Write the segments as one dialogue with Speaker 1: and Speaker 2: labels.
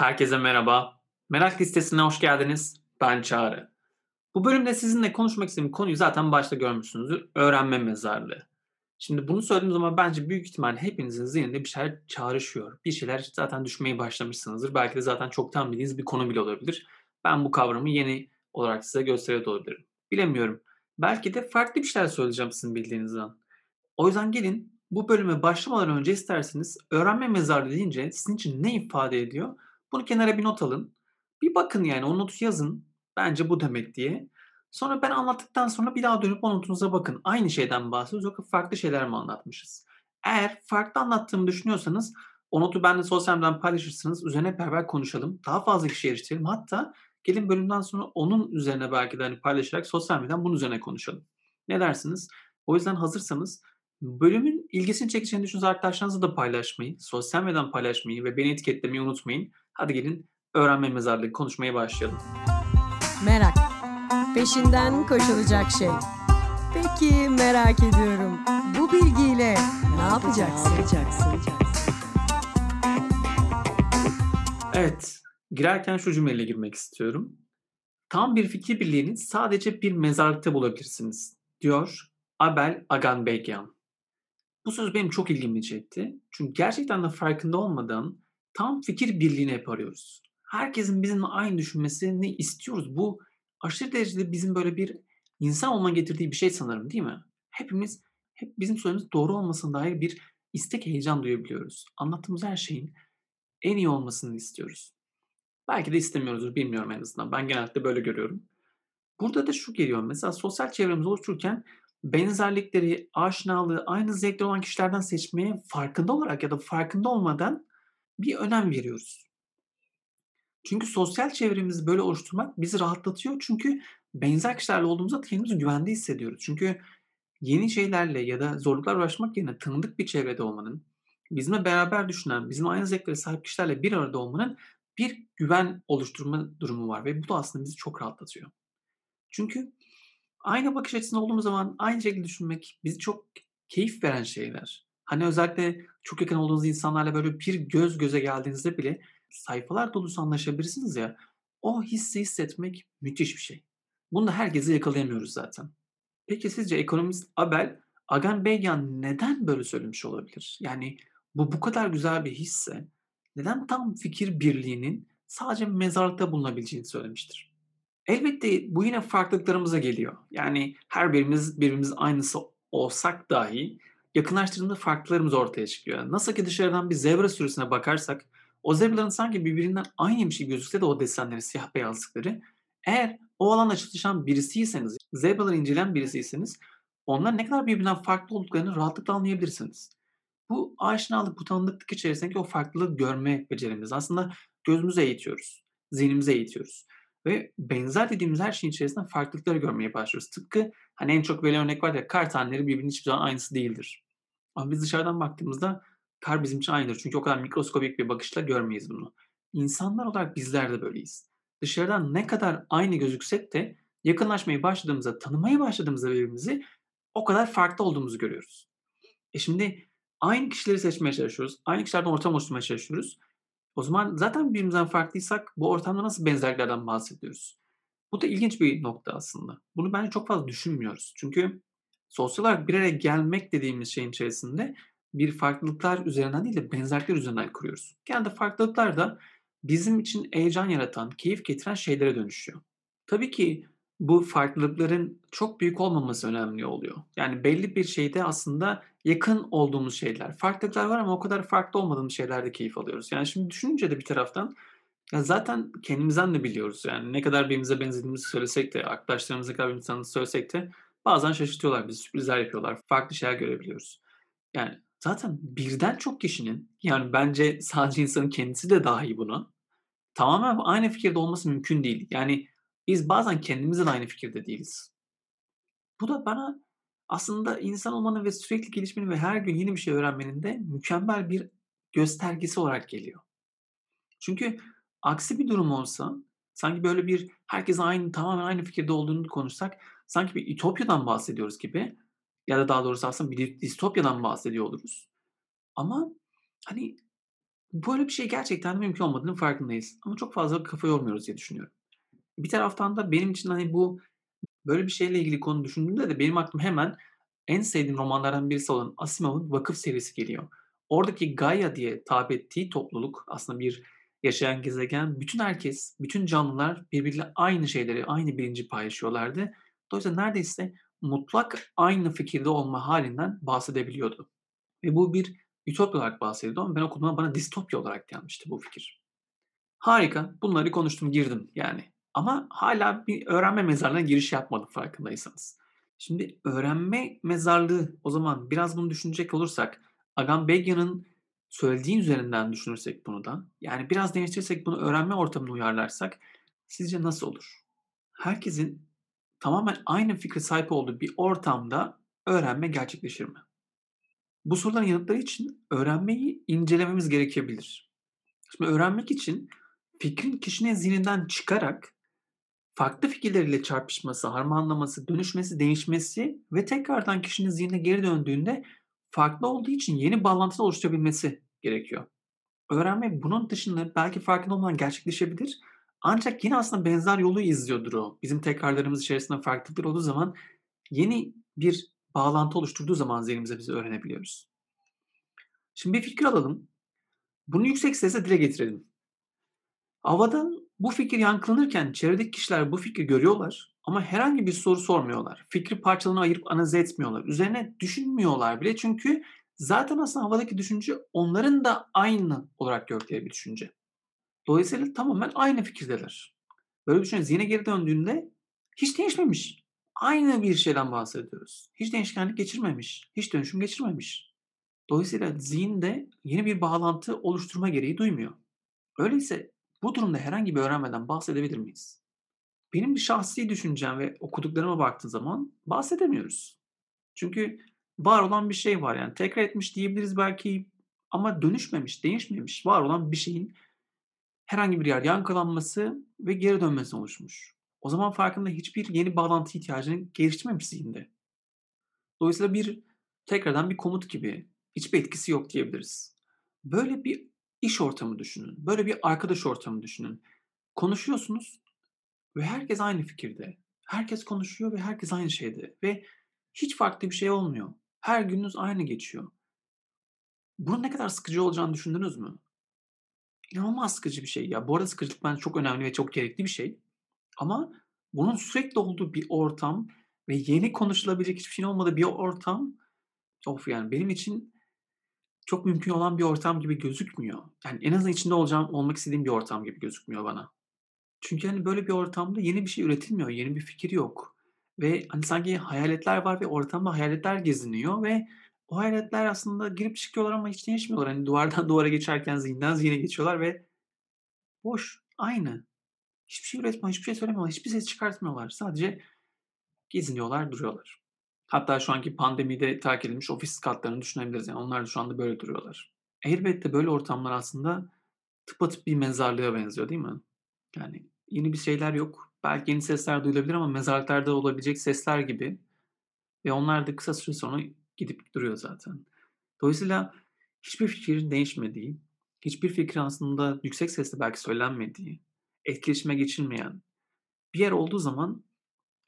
Speaker 1: Herkese merhaba. Merak listesine hoş geldiniz. Ben Çağrı. Bu bölümde sizinle konuşmak istediğim konuyu zaten başta görmüşsünüzdür. Öğrenme mezarlığı. Şimdi bunu söylediğim zaman bence büyük ihtimal hepinizin zihninde bir şeyler çağrışıyor. Bir şeyler zaten düşmeye başlamışsınızdır. Belki de zaten çoktan bildiğiniz bir konu bile olabilir. Ben bu kavramı yeni olarak size gösteriyor olabilirim. Bilemiyorum. Belki de farklı bir şeyler söyleyeceğim sizin bildiğinizden. O yüzden gelin bu bölüme başlamadan önce isterseniz öğrenme mezarlığı deyince sizin için ne ifade ediyor? Bunu kenara bir not alın. Bir bakın yani o notu yazın. Bence bu demek diye. Sonra ben anlattıktan sonra bir daha dönüp o notunuza bakın. Aynı şeyden bahsediyoruz yoksa farklı şeyler mi anlatmışız? Eğer farklı anlattığımı düşünüyorsanız o notu benimle sosyal medyadan paylaşırsınız. Üzerine beraber konuşalım. Daha fazla kişiye eriştirelim. Hatta gelin bölümden sonra onun üzerine belki de hani paylaşarak sosyal medyadan bunun üzerine konuşalım. Ne dersiniz? O yüzden hazırsanız bölümün ilgisini çekeceğini düşündüğünüz arkadaşlarınızla da paylaşmayı, sosyal medyadan paylaşmayı ve beni etiketlemeyi unutmayın. Hadi gelin öğrenme mezarlığı konuşmaya başlayalım.
Speaker 2: Merak. Peşinden koşulacak şey. Peki merak ediyorum. Bu bilgiyle ne yapacaksın?
Speaker 1: Evet, girerken şu cümleyle girmek istiyorum. Tam bir fikir birliğini sadece bir mezarlıkta bulabilirsiniz, diyor Abel Aganbegyan. Bu söz benim çok ilgimi çekti. Çünkü gerçekten de farkında olmadan tam fikir birliğini hep arıyoruz. Herkesin bizimle aynı düşünmesini istiyoruz. Bu aşırı derecede bizim böyle bir insan olma getirdiği bir şey sanırım değil mi? Hepimiz hep bizim söylediğimiz doğru olmasına dair bir istek heyecan duyabiliyoruz. Anlattığımız her şeyin en iyi olmasını istiyoruz. Belki de istemiyoruzdur bilmiyorum en azından. Ben genelde böyle görüyorum. Burada da şu geliyor. Mesela sosyal çevremizi oluştururken benzerlikleri, aşinalığı, aynı zevkli olan kişilerden seçmeye farkında olarak ya da farkında olmadan bir önem veriyoruz. Çünkü sosyal çevremizi böyle oluşturmak bizi rahatlatıyor. Çünkü benzer kişilerle olduğumuzda kendimizi güvende hissediyoruz. Çünkü yeni şeylerle ya da zorluklar uğraşmak yerine tanıdık bir çevrede olmanın, bizimle beraber düşünen, bizim aynı zevklere sahip kişilerle bir arada olmanın bir güven oluşturma durumu var ve bu da aslında bizi çok rahatlatıyor. Çünkü aynı bakış açısında olduğumuz zaman aynı şekilde düşünmek bizi çok keyif veren şeyler. Hani özellikle çok yakın olduğunuz insanlarla böyle bir göz göze geldiğinizde bile sayfalar dolusu anlaşabilirsiniz ya. O hissi hissetmek müthiş bir şey. Bunu da herkese yakalayamıyoruz zaten. Peki sizce ekonomist Abel Aganbegyan neden böyle söylemiş olabilir? Yani bu bu kadar güzel bir hisse neden tam fikir birliğinin sadece mezarlıkta bulunabileceğini söylemiştir? Elbette bu yine farklılıklarımıza geliyor. Yani her birimiz birbirimiz aynısı olsak dahi yakınlaştırdığında farklılarımız ortaya çıkıyor. Nasıl ki dışarıdan bir zebra sürüsüne bakarsak o zebraların sanki birbirinden aynıymış gibi gözükse de o desenleri, siyah beyazlıkları eğer o alanda çalışan birisiyseniz, zebraları inceleyen birisiyseniz onlar ne kadar birbirinden farklı olduklarını rahatlıkla anlayabilirsiniz. Bu aşinalık, bu tanıdıklık içerisindeki o farklılığı görme becerimiz. Aslında gözümüzü eğitiyoruz, zihnimizi eğitiyoruz. Ve benzer dediğimiz her şeyin içerisinde farklılıkları görmeye başlıyoruz. Tıpkı hani en çok verilen örnek var ya kar taneleri birbirinin hiçbir zaman aynısı değildir. Ama biz dışarıdan baktığımızda kar bizim için aynıdır. Çünkü o kadar mikroskobik bir bakışla görmeyiz bunu. İnsanlar olarak bizler de böyleyiz. Dışarıdan ne kadar aynı gözüksek de yakınlaşmaya başladığımızda, tanımaya başladığımızda birbirimizi o kadar farklı olduğumuzu görüyoruz. E şimdi aynı kişileri seçmeye çalışıyoruz. Aynı kişilerden ortam oluşturmaya çalışıyoruz. O zaman zaten birbirimizden farklıysak bu ortamda nasıl benzerliklerden bahsediyoruz? Bu da ilginç bir nokta aslında. Bunu bence çok fazla düşünmüyoruz. Çünkü sosyal olarak bir araya gelmek dediğimiz şeyin içerisinde bir farklılıklar üzerinden değil de benzerlikler üzerinden kuruyoruz. Genelde farklılıklar da bizim için heyecan yaratan, keyif getiren şeylere dönüşüyor. Tabii ki bu farklılıkların çok büyük olmaması önemli oluyor. Yani belli bir şeyde aslında yakın olduğumuz şeyler. Farklılıklar var ama o kadar farklı olmadığımız şeylerde keyif alıyoruz. Yani şimdi düşününce de bir taraftan ya zaten kendimizden de biliyoruz. Yani ne kadar birbirimize benzediğimizi söylesek de, arkadaşlarımıza kadar birbirimizi söylesek de bazen şaşırtıyorlar bizi, sürprizler yapıyorlar. Farklı şeyler görebiliyoruz. Yani zaten birden çok kişinin, yani bence sadece insanın kendisi de dahi bunu, tamamen aynı fikirde olması mümkün değil. Yani biz bazen kendimizle aynı fikirde değiliz. Bu da bana aslında insan olmanın ve sürekli gelişmenin ve her gün yeni bir şey öğrenmenin de mükemmel bir göstergesi olarak geliyor. Çünkü aksi bir durum olsa sanki böyle bir herkes aynı tamamen aynı fikirde olduğunu konuşsak sanki bir ütopyadan bahsediyoruz gibi ya da daha doğrusu aslında bir distopyadan bahsediyor oluruz. Ama hani Böyle bir şey gerçekten mümkün olmadığının farkındayız ama çok fazla kafa yormuyoruz diye düşünüyorum. Bir taraftan da benim için, hani, bu böyle bir şeyle ilgili konu düşündüğümde de benim aklıma hemen en sevdiğim romanlardan birisi olan Asimov'un Vakıf serisi geliyor. Oradaki Gaia diye tabir ettiği topluluk aslında bir yaşayan gezegen. Bütün herkes, bütün canlılar birbiriyle aynı şeyleri, aynı bilinci paylaşıyorlardı. Dolayısıyla neredeyse mutlak aynı fikirde olma halinden bahsedebiliyordu. Ve bu bir ütopya olarak bahsediyordu ama ben okuduğumda bana distopya olarak gelmişti bu fikir. Harika. Bunları konuştum, girdim yani. Ama hala bir öğrenme mezarlığına giriş yapmadım farkındaysanız. Şimdi öğrenme mezarlığı o zaman biraz bunu düşünecek olursak Agambenyan'ın söylediğin üzerinden düşünürsek bunu da yani biraz değiştirirsek bunu öğrenme ortamına uyarlarsak sizce nasıl olur? Herkesin tamamen aynı fikre sahip olduğu bir ortamda öğrenme gerçekleşir mi? Bu soruların yanıtları için öğrenmeyi incelememiz gerekebilir. Şimdi öğrenmek için fikrin kişinin zihninden çıkarak farklı fikirleriyle çarpışması, harmanlaması, dönüşmesi, değişmesi ve tekrardan kişinin zihnine geri döndüğünde farklı olduğu için yeni bağlantılar oluşturabilmesi gerekiyor. Öğrenme bunun dışında belki farkında olmadan gerçekleşebilir. Ancak yine aslında benzer yolu izliyordur o. Bizim tekrarlarımız içerisinde farklılıklar olduğu zaman yeni bir bağlantı oluşturduğu zaman zihnimize bizi öğrenebiliyoruz. Şimdi bir fikir alalım. Bunu yüksek sesle dile getirelim. Havada bu fikir yankılanırken çevredeki kişiler bu fikri görüyorlar ama herhangi bir soru sormuyorlar. Fikri parçalarına ayırıp analiz etmiyorlar. Üzerine düşünmüyorlar bile çünkü zaten aslında havadaki düşünce onların da aynı olarak gördükleri bir düşünce. Dolayısıyla tamamen aynı fikirdeler. Böyle düşünün zihne geri döndüğünde hiç değişmemiş. Aynı bir şeyden bahsediyoruz. Hiç değişkenlik geçirmemiş. Hiç dönüşüm geçirmemiş. Dolayısıyla zihinde yeni bir bağlantı oluşturma gereği duymuyor. Öyleyse bu durumda herhangi bir öğrenmeden bahsedebilir miyiz? Benim bir şahsi düşüncem ve okuduklarıma baktığın zaman bahsedemiyoruz. Çünkü var olan bir şey var yani tekrar etmiş diyebiliriz belki ama dönüşmemiş, değişmemiş. Var olan bir şeyin herhangi bir yer yankılanması ve geri dönmesi oluşmuş. O zaman farkında hiçbir yeni bağlantı ihtiyacını geliştirmemiş zihinde. Dolayısıyla bir tekrardan bir komut gibi hiçbir etkisi yok diyebiliriz. Böyle bir iş ortamı düşünün. Böyle bir arkadaş ortamı düşünün. Konuşuyorsunuz ve herkes aynı fikirde. Herkes konuşuyor ve herkes aynı şeyde. Ve hiç farklı bir şey olmuyor. Her gününüz aynı geçiyor. Bunun ne kadar sıkıcı olacağını düşündünüz mü? İnanılmaz sıkıcı bir şey ya. Bu arada sıkıcılık bence çok önemli ve çok gerekli bir şey. Ama bunun sürekli olduğu bir ortam ve yeni konuşulabilecek hiçbir şeyin olmadığı bir ortam of yani benim için çok mümkün olan bir ortam gibi gözükmüyor. Yani en azından içinde olacağım, olmak istediğim bir ortam gibi gözükmüyor bana. Çünkü hani böyle bir ortamda yeni bir şey üretilmiyor, yeni bir fikir yok. Ve hani sanki hayaletler var ve ortamda hayaletler geziniyor ve o hayaletler aslında girip çıkıyorlar ama hiç değişmiyorlar. Hani duvardan duvara geçerken zihinden zihne geçiyorlar ve boş, aynı. Hiçbir şey üretmiyorlar, hiçbir şey söylemiyorlar, hiçbir ses çıkartmıyorlar. Sadece geziniyorlar, duruyorlar. Hatta şu anki pandemide terk edilmiş ofis katlarını düşünebiliriz. Yani onlar da şu anda böyle duruyorlar. Elbette böyle ortamlar aslında tıpatıp bir mezarlığa benziyor değil mi? Yani yeni bir şeyler yok. Belki yeni sesler duyulabilir ama mezarlıklarda olabilecek sesler gibi. Ve onlar da kısa süre sonra gidip duruyor zaten. Dolayısıyla hiçbir fikrin değişmediği, hiçbir fikrin aslında yüksek sesle belki söylenmediği, etkileşime geçilmeyen bir yer olduğu zaman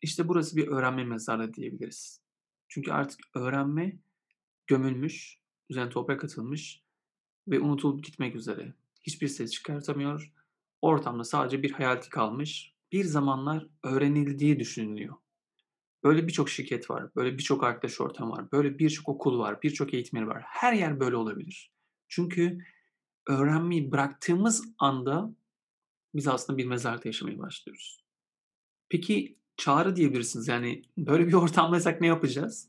Speaker 1: işte burası bir öğrenme mezarlığı diyebiliriz. Çünkü artık öğrenme gömülmüş, üzerine toprak atılmış ve unutulup gitmek üzere. Hiçbir ses çıkartamıyor. Ortamda sadece bir hayaleti kalmış. Bir zamanlar öğrenildiği düşünülüyor. Böyle birçok şirket var, böyle birçok arkadaş ortam var, böyle birçok okul var, birçok eğitim var. Her yer böyle olabilir. Çünkü öğrenmeyi bıraktığımız anda biz aslında bir mezarda yaşamaya başlıyoruz. Peki çağrı diyebilirsiniz. Yani böyle bir ortamdaysak ne yapacağız?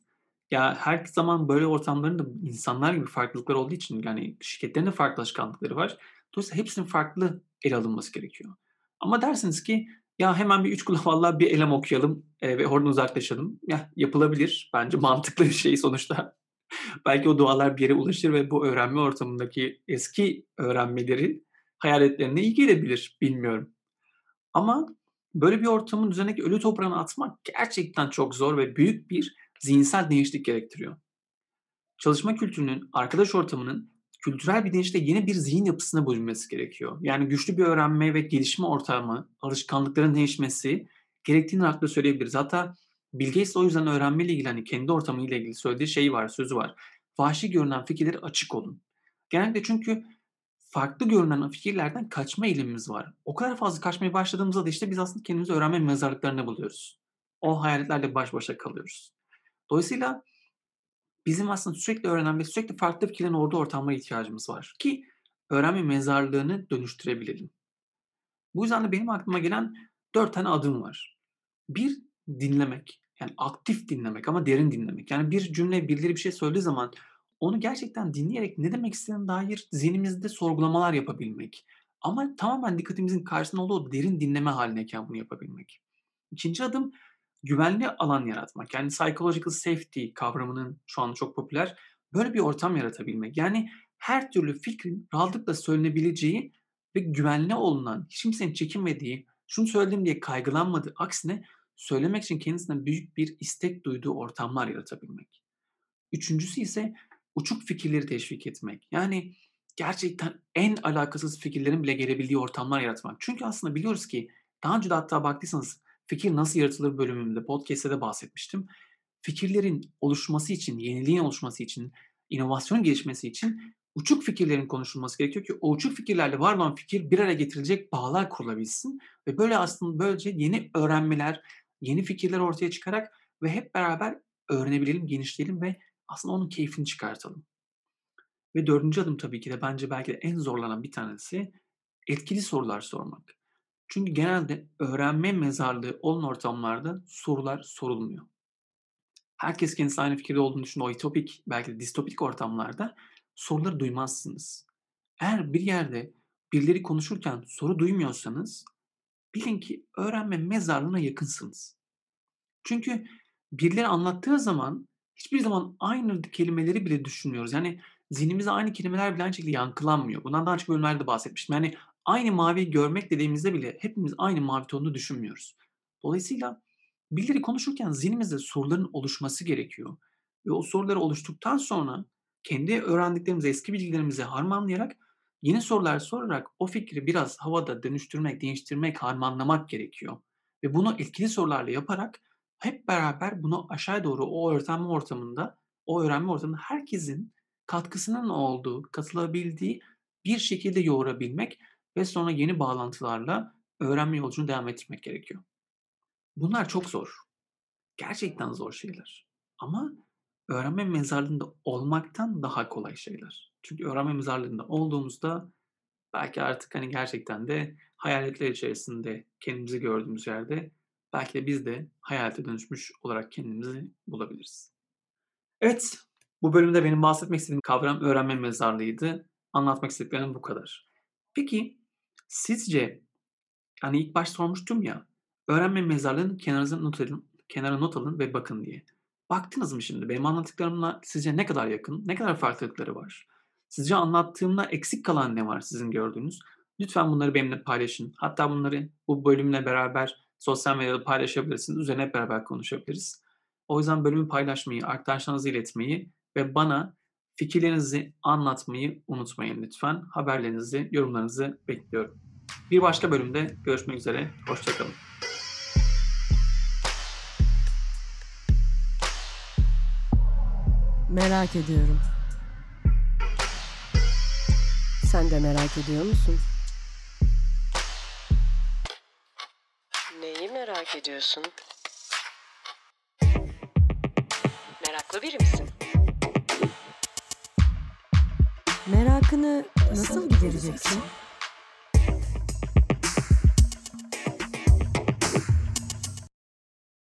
Speaker 1: Ya her zaman böyle ortamların da insanlar gibi farklılıklar olduğu için yani şirketlerin de farklı alışkanlıkları var. Dolayısıyla hepsinin farklı ele alınması gerekiyor. Ama dersiniz ki ya hemen bir üç kulağı vallahi bir elem okuyalım e, ve oradan uzaklaşalım. Ya yapılabilir. Bence mantıklı bir şey sonuçta. Belki o dualar bir yere ulaşır ve bu öğrenme ortamındaki eski öğrenmeleri hayaletlerine iyi gelebilir. Bilmiyorum. Ama Böyle bir ortamın üzerindeki ölü toprağını atmak gerçekten çok zor ve büyük bir zihinsel değişiklik gerektiriyor. Çalışma kültürünün, arkadaş ortamının Kültürel bilinçte yeni bir zihin yapısına bölünmesi gerekiyor. Yani güçlü bir öğrenme ve gelişme ortamı, alışkanlıkların değişmesi gerektiğini rahatlıkla söyleyebiliriz. Hatta Bill Gates o yüzden öğrenmeyle ilgili hani kendi ortamıyla ilgili söylediği şey var, sözü var. Vahşi görünen fikirlere açık olun. Genelde çünkü farklı görünen fikirlerden kaçma eğilimimiz var. O kadar fazla kaçmaya başladığımızda da işte biz aslında kendimizi öğrenme mezarlıklarında buluyoruz. O hayaletlerle baş başa kalıyoruz. Dolayısıyla bizim aslında sürekli öğrenen ve sürekli farklı fikirlerin olduğu ortamlara ihtiyacımız var ki öğrenme mezarlığını dönüştürebilelim. Bu yüzden de benim aklıma gelen dört tane adım var. Bir, dinlemek. Yani aktif dinlemek ama derin dinlemek. Yani bir cümle birileri bir şey söylediği zaman onu gerçekten dinleyerek ne demek istediğine dair zihnimizde sorgulamalar yapabilmek. Ama tamamen dikkatimizin karşısında olduğu derin dinleme halineyken bunu yapabilmek. İkinci adım güvenli alan yaratmak. Yani psychological safety kavramının şu an çok popüler. Böyle bir ortam yaratabilmek. Yani her türlü fikrin rahatlıkla söylenebileceği ve güvenli olunan, hiç kimsenin çekinmediği, şunu söyledim diye kaygılanmadığı, aksine söylemek için kendisinden büyük bir istek duyduğu ortamlar yaratabilmek. Üçüncüsü ise uçuk fikirleri teşvik etmek. Yani gerçekten en alakasız fikirlerin bile gelebildiği ortamlar yaratmak. Çünkü aslında biliyoruz ki daha önce de hatta baktıysanız fikir nasıl yaratılır bölümümde podcast'te de bahsetmiştim. Fikirlerin oluşması için, yeniliğin oluşması için, inovasyonun gelişmesi için uçuk fikirlerin konuşulması gerekiyor ki o uçuk fikirlerle var olan fikir bir araya getirilecek bağlar kurulabilsin ve böyle aslında böylece yeni öğrenmeler, yeni fikirler ortaya çıkarak ve hep beraber öğrenebilelim, genişleyelim ve aslında onun keyfini çıkartalım. Ve dördüncü adım tabii ki de bence belki de en zorlanan bir tanesi etkili sorular sormak. Çünkü genelde öğrenme mezarlığı olan ortamlarda sorular sorulmuyor. Herkes kendisi aynı fikirde olduğunu düşünüyor. O ütopik, belki de distopik ortamlarda soruları duymazsınız. Eğer bir yerde birileri konuşurken soru duymuyorsanız bilin ki öğrenme mezarlığına yakınsınız. Çünkü birileri anlattığı zaman hiçbir zaman aynı kelimeleri bile düşünmüyoruz. Yani zihnimizde aynı kelimeler bile aynı şekilde yankılanmıyor. Bundan daha önceki bölümlerde bahsetmiştim. Yani aynı mavi görmek dediğimizde bile hepimiz aynı mavi tonunu düşünmüyoruz. Dolayısıyla birileri konuşurken zihnimizde soruların oluşması gerekiyor. Ve o soruları oluştuktan sonra kendi öğrendiklerimizi, eski bilgilerimizi harmanlayarak yeni sorular sorarak o fikri biraz havada dönüştürmek, değiştirmek, harmanlamak gerekiyor. Ve bunu etkili sorularla yaparak hep beraber bunu aşağı doğru o öğrenme ortamında, o öğrenme ortamında herkesin katkısının olduğu, katılabildiği bir şekilde yoğurabilmek ve sonra yeni bağlantılarla öğrenme yolculuğunu devam ettirmek gerekiyor. Bunlar çok zor. Gerçekten zor şeyler. Ama öğrenme mezarlığında olmaktan daha kolay şeyler. Çünkü öğrenme mezarlığında olduğumuzda belki artık hani gerçekten de hayaletler içerisinde kendimizi gördüğümüz yerde belki de biz de hayalete dönüşmüş olarak kendimizi bulabiliriz. Evet, bu bölümde benim bahsetmek istediğim kavram öğrenme mezarlığıydı. Anlatmak istediklerim bu kadar. Peki sizce hani ilk baş sormuştum ya öğrenme mezarlığını kenarınıza not edin, kenara not alın ve bakın diye. Baktınız mı şimdi? Benim anlattıklarımla sizce ne kadar yakın? Ne kadar farklılıkları var? Sizce anlattığımda eksik kalan ne var sizin gördüğünüz? Lütfen bunları benimle paylaşın. Hatta bunları bu bölümle beraber sosyal medyada paylaşabilirsiniz. Üzerine hep beraber konuşabiliriz. O yüzden bölümü paylaşmayı, arkadaşlarınızla iletmeyi ve bana fikirlerinizi anlatmayı unutmayın lütfen. Haberlerinizi, yorumlarınızı bekliyorum. Bir başka bölümde görüşmek üzere. Hoşçakalın.
Speaker 2: Merak ediyorum. Sen de merak ediyor musun?
Speaker 3: Merak ediyorsun? Meraklı biri misin?
Speaker 2: Merakını nasıl gidereceksin?